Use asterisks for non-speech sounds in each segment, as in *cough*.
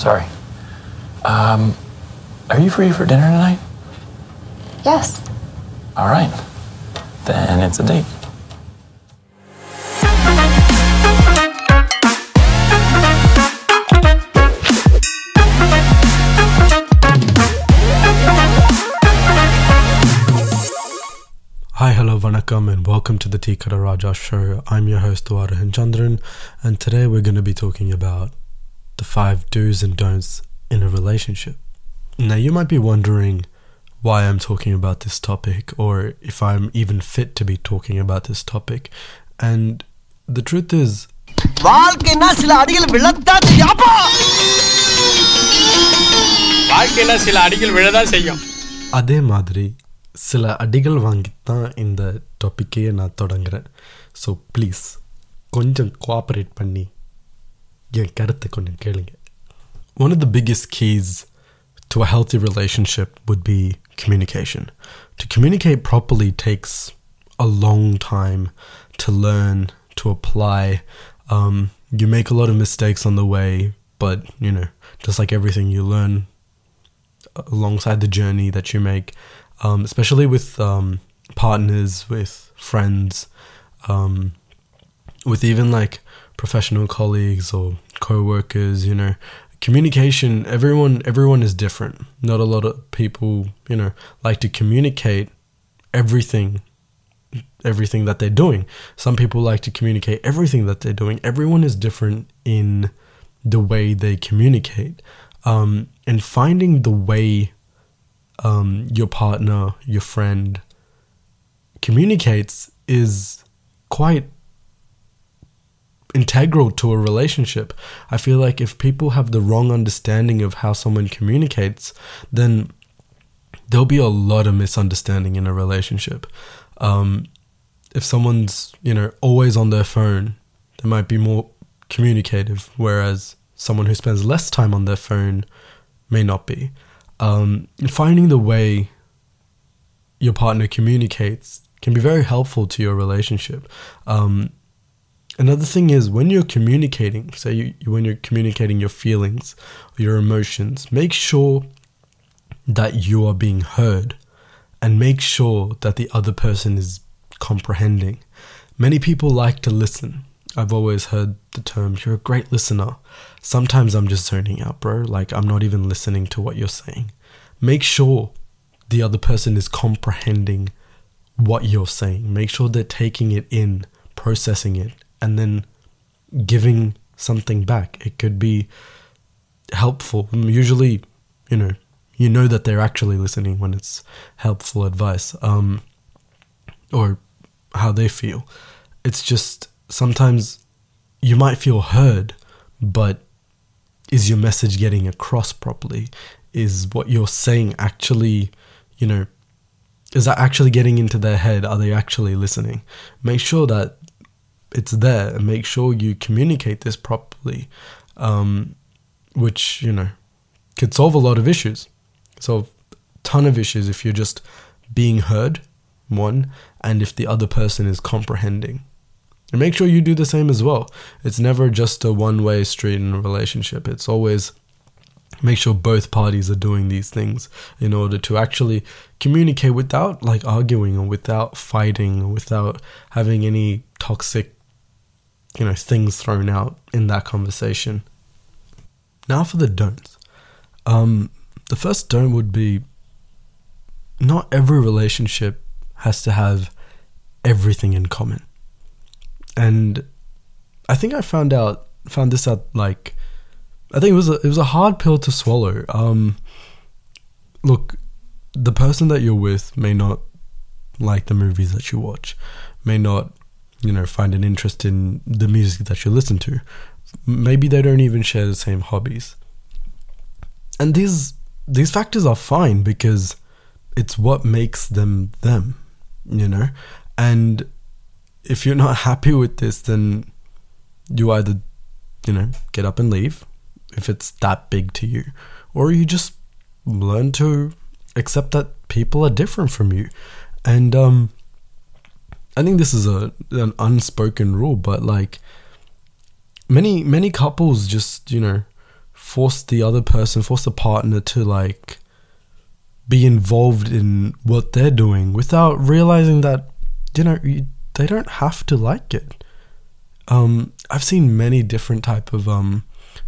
Sorry. Um, are you free for dinner tonight? Yes. All right. Then it's a date. Hi, hello, vanakkam, and welcome to the Tikara Raja show. I'm your host, Dwarahan Chandran, and today we're going to be talking about the five do's and don'ts in a relationship. Now, you might be wondering why I'm talking about this topic, or if I'm even fit to be talking about this topic, and the truth is, வாழ்க்கைன்னா சில அடிகள் விழத்தான் செய்யாப்பா வாழ்க்கையில சில அடிகள் விழதான் செய்யும் அதே மாதிரி சில அடிகள் வாங்கித்தான் இந்த டாப்பிக்கையே நான் தொடங்குறேன் ஸோ ப்ளீஸ் கொஞ்சம் கோஆப்ரேட் பண்ணி என் கருத்தை கொஞ்சம் கேளுங்க One of the biggest keys to a healthy relationship would be communication. To communicate properly takes a long time to learn, to apply. Um, you make a lot of mistakes on the way, but you know, just like everything, you learn alongside the journey that you make, um, especially with um, partners, with friends, um, with even like professional colleagues or co-workers. You know, communication. Everyone, everyone is different. Not a lot of people, you know, like to communicate everything everything that they're doing. Some people like to communicate everything that they're doing. Everyone is different in the way they communicate. Um, and finding the way um, your partner, your friend communicates is quite integral to a relationship. I feel like if people have the wrong understanding of how someone communicates, then there'll be a lot of misunderstanding in a relationship. Um, if someone's you know always on their phone, they might be more communicative, whereas someone who spends less time on their phone may not be. Um, finding the way your partner communicates can be very helpful to your relationship. Um, another thing is when you're communicating, say you, when you're communicating your feelings or your emotions, make sure that you are being heard and make sure that the other person is comprehending. Many people like to listen. I've always heard the term, you're a great listener. Sometimes I'm just zoning out, bro. Like, I'm not even listening to what you're saying. Make sure the other person is comprehending what you're saying. Make sure they're taking it in, processing it, and then giving something back. It could be helpful. Usually, you know, you know that they're actually listening when it's helpful advice um, or how they feel. It's just sometimes you might feel heard, but is your message getting across properly? Is what you're saying actually, you know, is that actually getting into their head? Are they actually listening? Make sure that it's there and make sure you communicate this properly, um, which, you know, could solve a lot of issues solve a ton of issues if you're just being heard, one, and if the other person is comprehending. And make sure you do the same as well. It's never just a one way street in a relationship. It's always make sure both parties are doing these things in order to actually communicate without like arguing or without fighting or without having any toxic you know things thrown out in that conversation. Now for the don'ts. Um the first don't would be not every relationship has to have everything in common. And I think I found out found this out like I think it was a it was a hard pill to swallow. Um look, the person that you're with may not like the movies that you watch, may not, you know, find an interest in the music that you listen to. Maybe they don't even share the same hobbies. And these these factors are fine because it's what makes them them, you know? And if you're not *laughs* happy with this, then you either, you know, get up and leave if it's that big to you, or you just learn to accept that people are different from you. And um, I think this is a an unspoken rule, but like many many couples just you know force the other person, force the partner to like be involved in what they're doing without realizing that you know you, they don't have to like it. Um, I've seen many different type of um,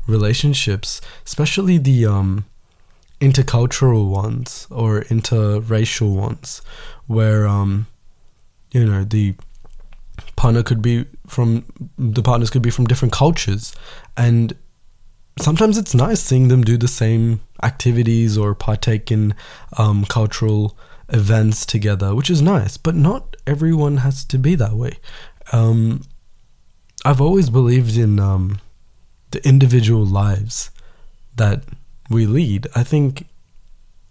relationships, especially the um, intercultural ones or interracial ones, where um, you know the partner could be from the partners could be from different cultures, and sometimes it's nice seeing them do the same activities or partake in um, cultural events together, which is nice. But not everyone has to be that way. Um, I've always believed in um, the individual lives that we lead. I think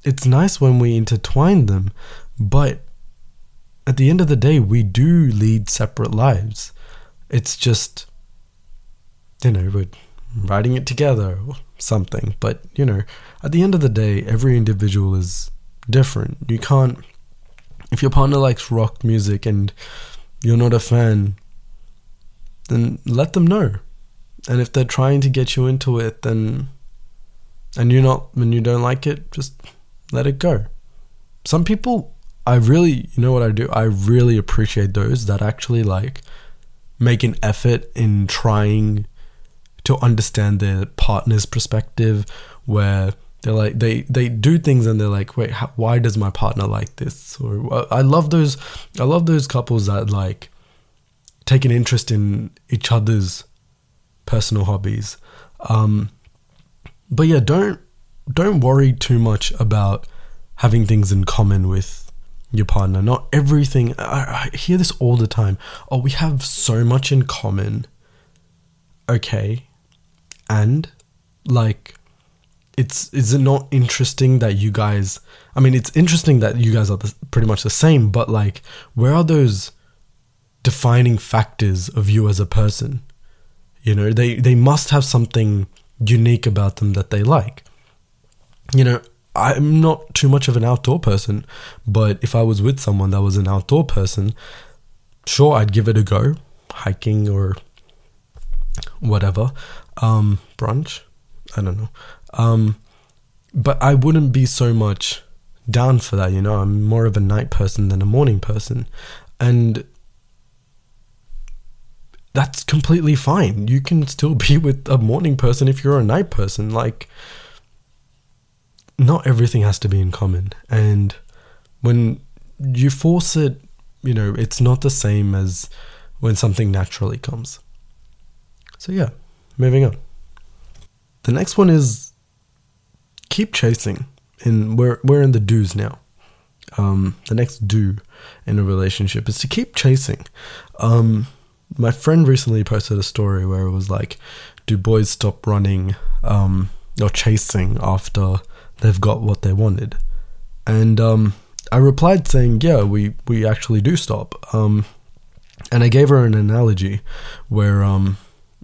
it's nice when we intertwine them, but at the end of the day, we do lead separate lives. It's just, you know, we're writing it together or something. But, you know, at the end of the day, every individual is different. You can't, if your partner likes rock music and you're not a fan, then let them know. And if they're trying to get you into it, then, and you're not, when you don't like it, just let it go. Some people, I really, you know what I do? I really appreciate those that actually like make an effort in trying to understand their partner's perspective where they're like they they do things and they're like wait how, why does my partner like this or i love those i love those couples that like take an interest in each other's personal hobbies um but yeah don't don't worry too much about having things in common with your partner. Not everything I, I hear this all the time. Oh we have so much in common. Okay. And like it's is it not interesting that you guys i mean it's interesting that you guys are the, pretty much the same but like where are those defining factors of you as a person? You know they they must have something unique about them that they like. You know i'm not too much of an outdoor person but if i was with someone that was an outdoor person sure i'd give it a go hiking or whatever um, brunch. I don't know. Um, but I wouldn't be so much down for that, you know. I'm more of a night person than a morning person. And that's completely fine. You can still *laughs* be with a morning person if you're a night person. Like, not everything has to be in common. And when you force it, you know, it's not the same as when something naturally comes. So, yeah, moving on. The next one is keep chasing. And we're, we're in the do's now. Um, the next do in a relationship is to keep chasing. Um, my friend recently posted a story where it was like, do boys stop running um, or chasing after they've got what they wanted? And um, I replied saying, yeah, we, we actually do stop. Um, and I gave her an analogy where um,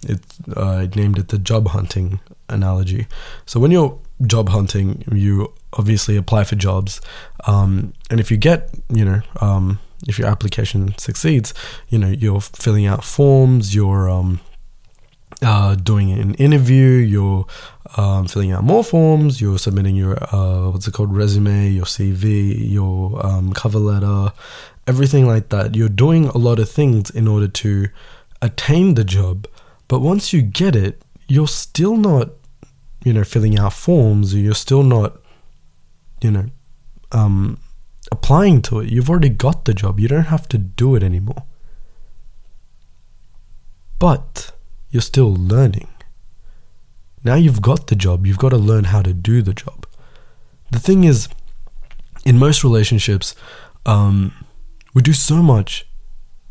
it, uh, I named it the job hunting analogy. So when you're job hunting, you obviously apply for jobs, um, and if you get, you know, um, if your application succeeds, you know, you're filling out forms, you're um, uh, doing an interview, you're um, filling out more forms, you're submitting your uh, what's it called resume, your CV, your um, cover letter, everything like that. You're doing a lot of things in order to attain the job, but once you get it, you're still not, you know, filling out forms, or you're still not, you know, um, applying to it. You've already got the job. You don't have to do it anymore. But you're still learning. Now you've got the job, you've got to learn how to do the job. The thing is, in most relationships, um, we do so much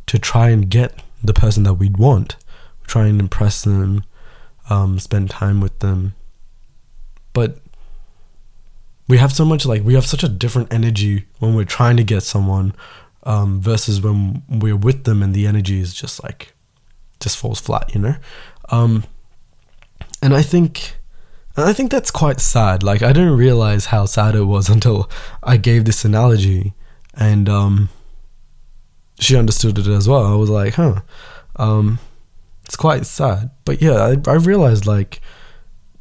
to try and get the person that we want. We try and impress them, um, spend time with them. But we have so much like we have such a different energy when we're trying to get someone um, versus when we're with them and the energy is just like just falls flat, you know. Um, and I think, I think that's quite sad. Like I didn't realize how sad it was *laughs* until I gave this analogy, and um, she understood it as well. I was like, huh, um, it's quite sad. But yeah, I, I realized like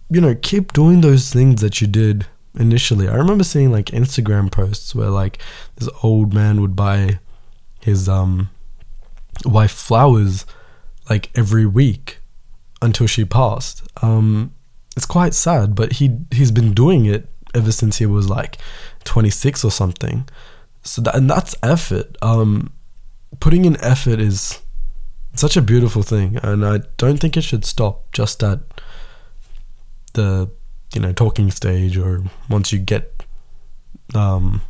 you know, keep doing those things that you did initially. I remember seeing like Instagram posts where like this old man would buy his um wife flowers like every week until she passed. Um it's quite sad, but he he's been doing it ever since he was like 26 or something. So that and that's effort. Um putting in effort is such a beautiful thing and I don't think it should stop just at the you know talking stage or once you get um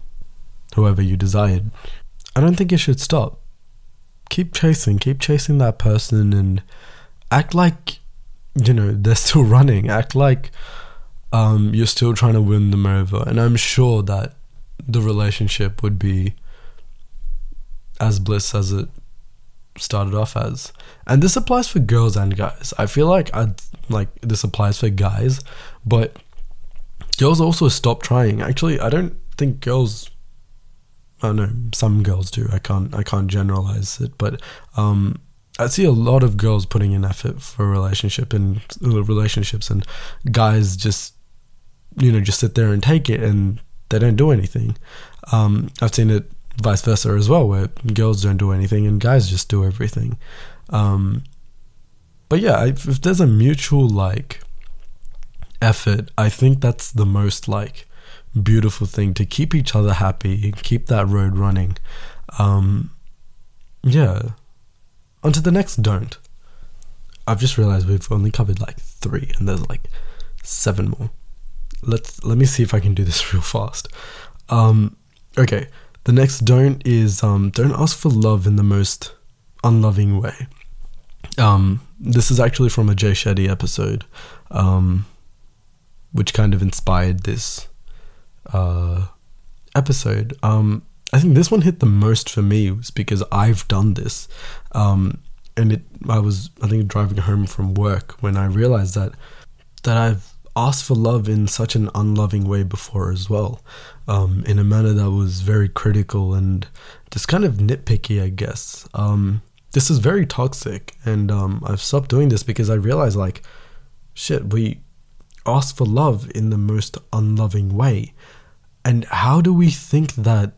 whoever you desired i don't think it should stop keep chasing keep chasing that person and act like you know they're still *laughs* running act like um you're still trying to win them over and i'm sure that the relationship would be as bliss as it started off as. And this applies for girls and guys. I feel like I like this applies for guys, but girls also stop trying. Actually, I don't think girls I know some girls do. I can't I can't generalize it, but um I see a lot of girls putting in effort for relationship and relationships and guys just you know just sit there and take it and they don't do anything. Um, I've seen it vice versa as well, where girls don't do anything and guys just do everything. Um, but yeah, if, if there's a mutual like effort, I think that's the most like beautiful thing to keep each other happy, and keep that road running. Um, yeah. On to the next don't. I've just realized we've only covered like three, and there's like seven more. Let's let me see if I can do this *laughs* real fast. Um, okay, the next don't is um, don't ask for love in the most unloving way. Um, this is actually from a Jay Shetty episode, um, which kind of inspired this uh, episode. Um, I think this one hit the most for me was because I've done this, um, and it. I was I think driving home from work when I realized that that I've asked for love in such an unloving way before as well, um, in a manner that was very critical and just kind of nitpicky, I guess. Um, this is very toxic, and um, I've stopped doing this because I realized, like, shit, we ask for love in the most unloving way. And how do we think that,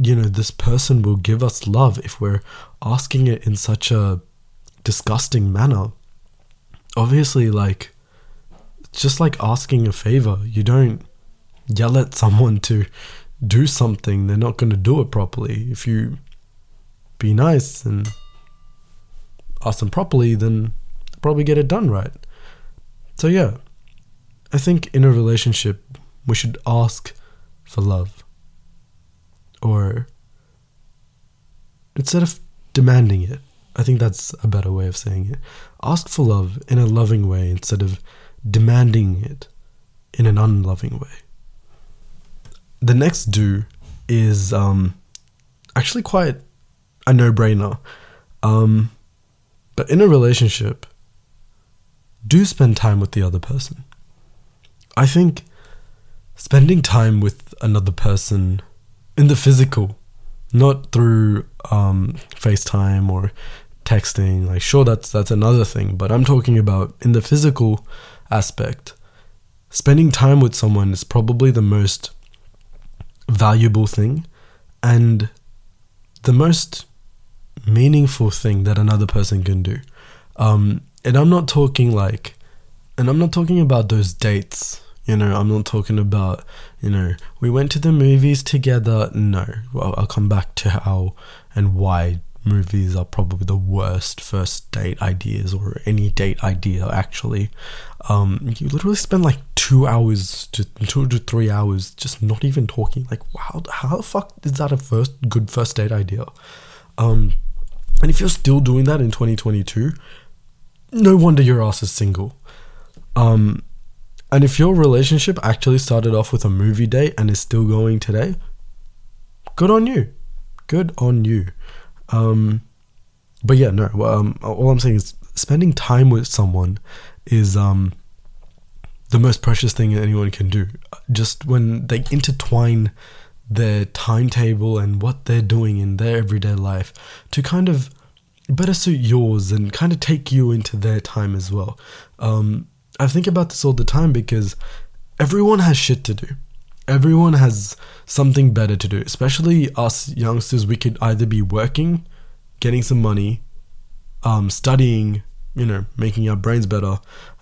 you know, this person will give us love if we're asking it in such a disgusting manner? Obviously, like, just like asking a favor. You don't yell at someone to do something, they're not going to do it properly. If you be nice and ask them properly, then probably get it done right. So, yeah, I think in a relationship, we should ask for love. Or instead of demanding it, I think that's a better way of saying it. Ask for love in a loving way instead of demanding it in an unloving way. The next do is um, actually quite a no brainer. Um, but in a relationship, do spend time with the other person. I think spending time with another person in the physical, not through um, FaceTime or texting. Like, sure, that's that's another thing, but I'm talking about in the physical aspect. Spending time with someone is probably the most valuable thing and the most meaningful thing that another person can do. Um, and I'm not talking like, and I'm not talking about those dates. You know, I'm not talking about, you know, we went to the movies together. No, well, I'll come back to how and why movies are probably the worst first date ideas or any date idea actually. Um, you literally spend like two hours to two to three hours just not even talking. Like wow how the fuck is that a first good first date idea? Um, and if you're still doing that in 2022 no wonder your ass is single. Um, and if your relationship actually started off with a movie date and is still going today good on you good on you um, but yeah, no. Um, all I'm saying is spending time with someone is um the most precious thing anyone can do. Just when they intertwine their timetable and what they're doing in their everyday life to kind of better suit yours and kind of take you into their time as well. Um, I think about this all the time because everyone has shit to do. Everyone has something better to do, especially us youngsters. We could either be working, getting some money, um, studying, you know, making our brains better,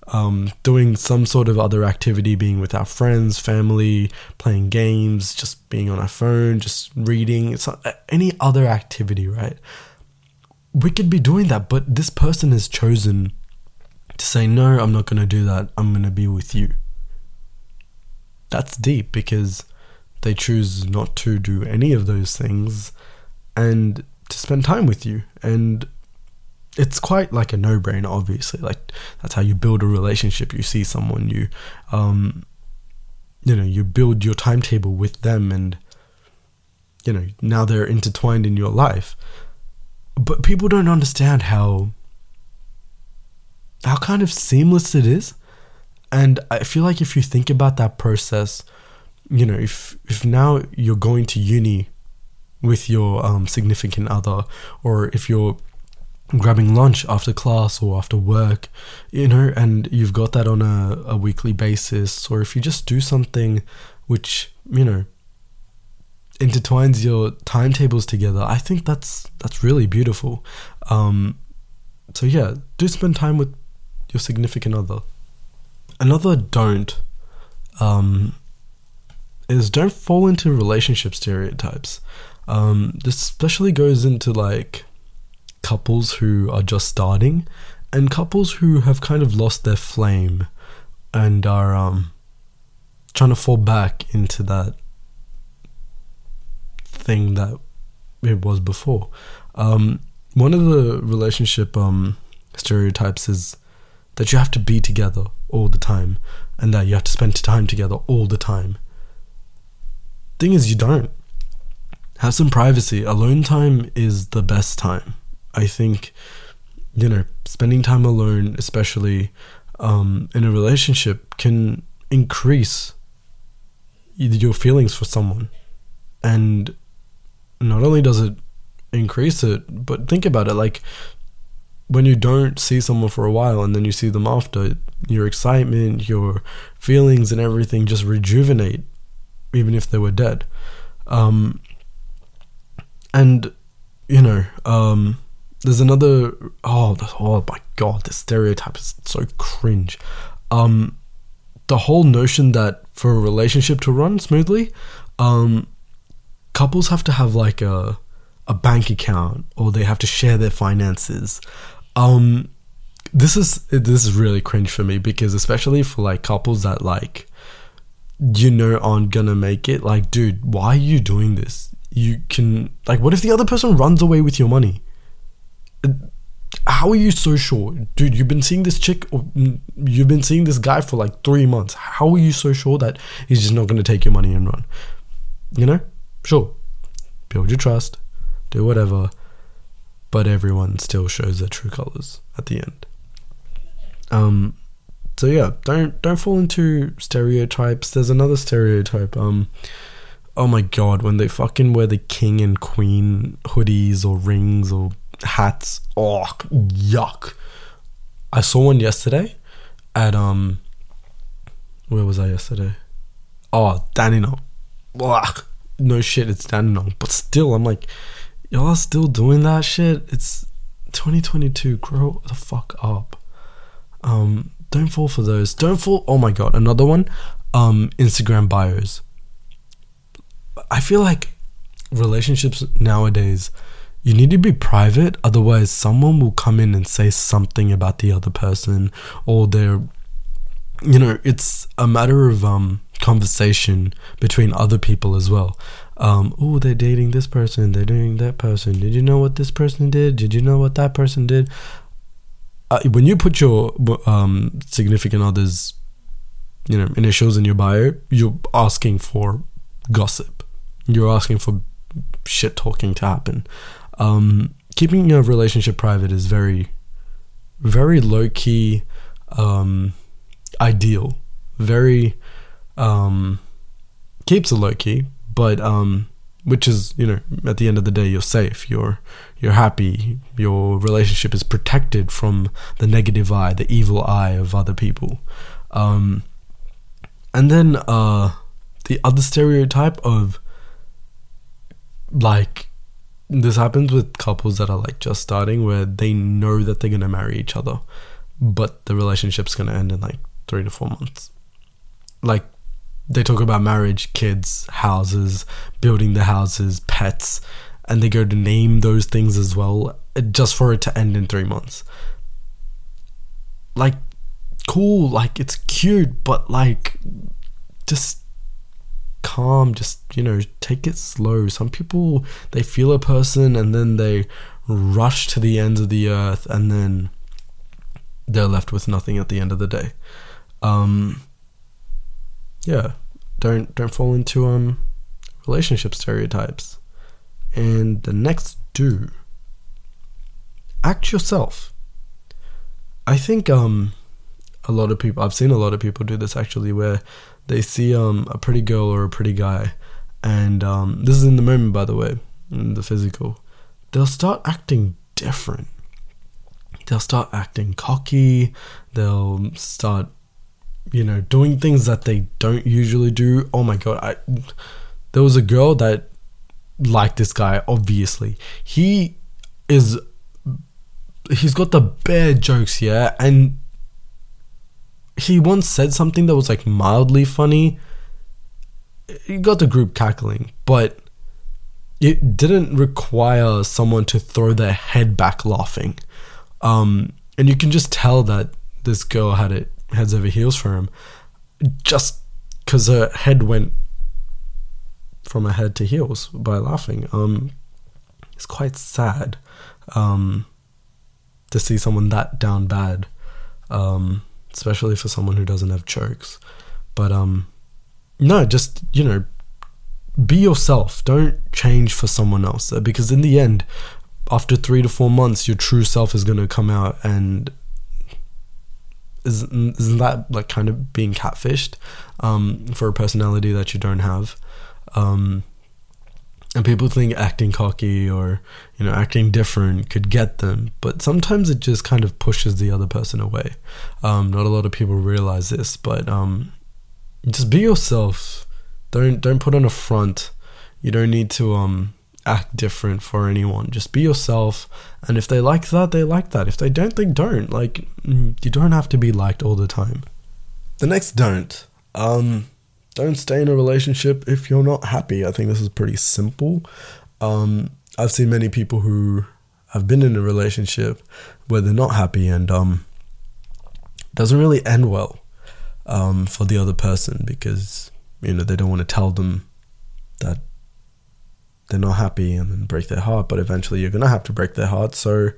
um, doing some sort of other activity, being with our friends, family, playing games, just being on our phone, just reading, it's not, any other activity, right? We could be doing that, but this person has chosen to say, no, I'm not going to do that. I'm going to be with you. That's deep because they choose not to do any of those things and to spend time with you. And it's quite like a no-brainer obviously like that's how you build a relationship you see someone you um you know you build your timetable with them and you know now they're intertwined in your life but people don't understand how how kind of seamless it is and i feel like if you think about that process you know if if now you're going to uni with your um, significant other or if you're grabbing lunch after class or after work, you know, and you've got that on a, a weekly basis, or if you just do something which, you know, intertwines your timetables together, I think that's that's really beautiful. Um, so yeah, do spend time with your significant other. Another don't um, is don't fall into relationship stereotypes. Um, this especially goes into like couples who are just starting and couples who have kind of lost their flame and are um, trying to fall back into that thing that it was before. Um, one of the relationship um, stereotypes is that you have to be together all the time and that you have to spend time together all the time. Thing is, you don't. Have some privacy. Alone time is the best time. I think, you know, spending time alone, especially um, in a relationship, can increase your feelings for someone. And not only does it increase it, but think about it like when you don't see someone for a while and then you see them after, your excitement, your feelings, and everything just rejuvenate, even if they were dead. Um, and, you know, um, there's another oh oh my god the stereotype is so cringe um the whole notion that for a relationship to run smoothly um couples have to have like a a bank account or they have to share their finances um this is this is really cringe for me because especially for like couples that like you know aren't gonna make it like dude why are you doing this? You can like what if the other person runs away with your money? How are you so sure? Dude you've been seeing this chick or you've been seeing this guy for like three months. How are you so sure that he's just not to take your money and run? You know? Sure. Build your trust. Do whatever but everyone still shows their true colors at the end um so yeah don't don't fall into stereotypes there's another stereotype um oh my god when they fucking wear the king and queen hoodies or rings or hats. Oh, yuck. I saw one yesterday at, um, where was I yesterday? Oh, Dandenong. Ugh. No shit, it's Dandenong. But still, I'm like, y'all are still doing that shit? It's 2022. Grow the fuck up. Um, don't fall for those. Don't fall. Oh my god, another one. Um, Instagram bios. I feel like relationships nowadays you need to be private otherwise someone will come in and say something about the other person or their you know it's a matter of um conversation between other people as well um oh they're dating this person they're dating that person. Did you know what this person did? Did you know what that person did? Uh, when you put your um significant others you know initials in your bio you're asking for gossip. You're asking for shit talking to happen. Um, keeping your relationship private is very, very low key, um, ideal. Very, um, keeps it low key, but um, which is you know at the end of the day you're safe you're you're happy your relationship is protected from the negative eye the evil eye of other people. Um and then uh the other stereotype of like this happens with couples that are like just starting where they know that they're going to marry each other but the relationship's going to end in like 3 to 4 months. Like they talk about marriage, kids, houses, building the houses, pets, and they go to name those things as well, just for it to end in three months. Like, cool, like it's cute, but like, just calm, just, you know, take it slow. Some people, they feel a person and then they rush to the ends of the earth and then they're left with nothing at the end of the day. Um, yeah, don't don't fall into um relationship stereotypes. And the next do act yourself. I think um a lot of people I've seen a lot of people do this actually where they see um a pretty girl or a pretty guy and um this is in the moment by the way, in the physical. They'll start acting different. They'll start acting cocky, they'll start you know, doing things that they don't usually do. Oh my god, I there was a girl that liked this guy, obviously. He is he's got the bare jokes, yeah, and he once said something that was like mildly funny. He got the group cackling, but it didn't require someone to throw their head back laughing. Um, and you can just tell that this girl had it heads over heels for him just because her head went from her head to heels by laughing. Um, it's quite sad um, to see someone that down bad, um, especially for someone who doesn't have jokes. But um, no, just you know, be yourself. Don't change for someone else because in the end, after three to four months, your true self is going to come out and isn't, isn't that like kind of being catfished um, for a personality that you don't have? Um, and people think acting cocky or you know acting different could get them, but sometimes it just kind of pushes the other person away. Um, not a lot of people realize this, but um, just be yourself. Don't don't put on a front. You don't need to um act different for anyone. Just be yourself. And if they like that, they like that. If they don't, they don't. Like, mm, you don't have to be liked all the time. The next don't. Um, don't stay in a relationship if you're not happy. I think this is pretty simple. Um, I've seen many people who have been in a relationship where they're not happy and um, doesn't really end well um, for the other person because you know they don't want to tell them that they're not happy and then break their heart, but eventually you're gonna have to break their heart. So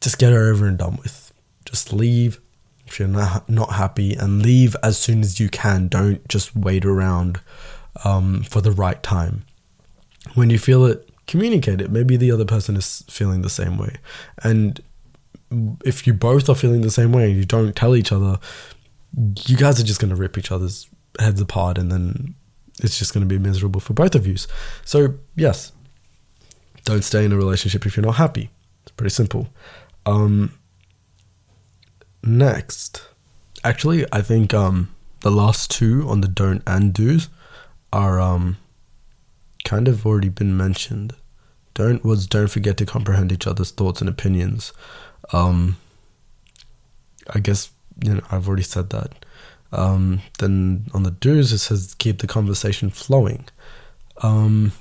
just get it over and done with. Just leave if you're not not happy and leave as soon as you can. Don't just wait around um, for the right time. When you feel it, communicate it. Maybe the other person is feeling the same way, and if you both are feeling the same way and you don't tell each other, you guys are just gonna rip each other's heads apart, and then it's just going to be miserable for both of you. So, yes, don't stay in a relationship if you're not happy. It's pretty simple. Um, next, actually, I think um, the last two on the don't and do's are um, kind of already been mentioned. Don't was don't forget to comprehend each other's thoughts and opinions. Um, I guess you know I've already said that. Um, then on the do's, it says keep the conversation flowing. Um,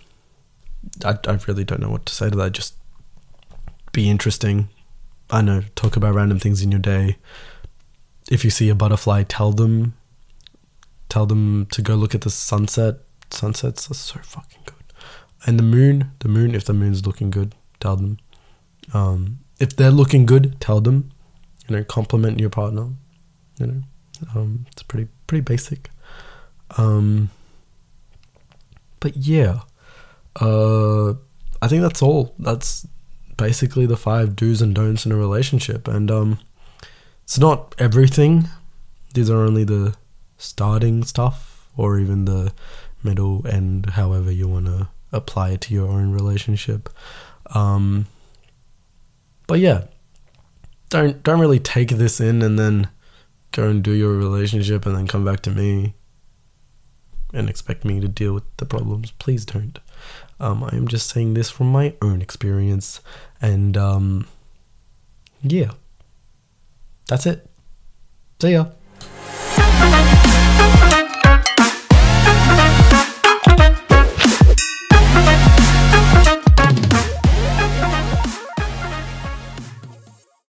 I, I really don't know what to say to that. Just be interesting. I know, talk about random things in your day. If you see a butterfly, tell them. Tell them to go look at the sunset. Sunsets are so fucking good. And the moon, the moon, if the moon's looking good, tell them. Um, if they're looking good, tell them. You know, compliment your partner. You know. Um, it's pretty pretty basic. Um, but yeah, uh, I think that's all. That's basically the five do's and don'ts in a relationship, and um, it's not everything. These are only the starting stuff, or even the middle and however you want to apply it to your own relationship. Um, but yeah, don't don't really take this in and then go and do your relationship and then come back to me and expect me to deal with the problems. Please don't. Um, I am just saying this from my own experience, and um, yeah, that's it. See ya.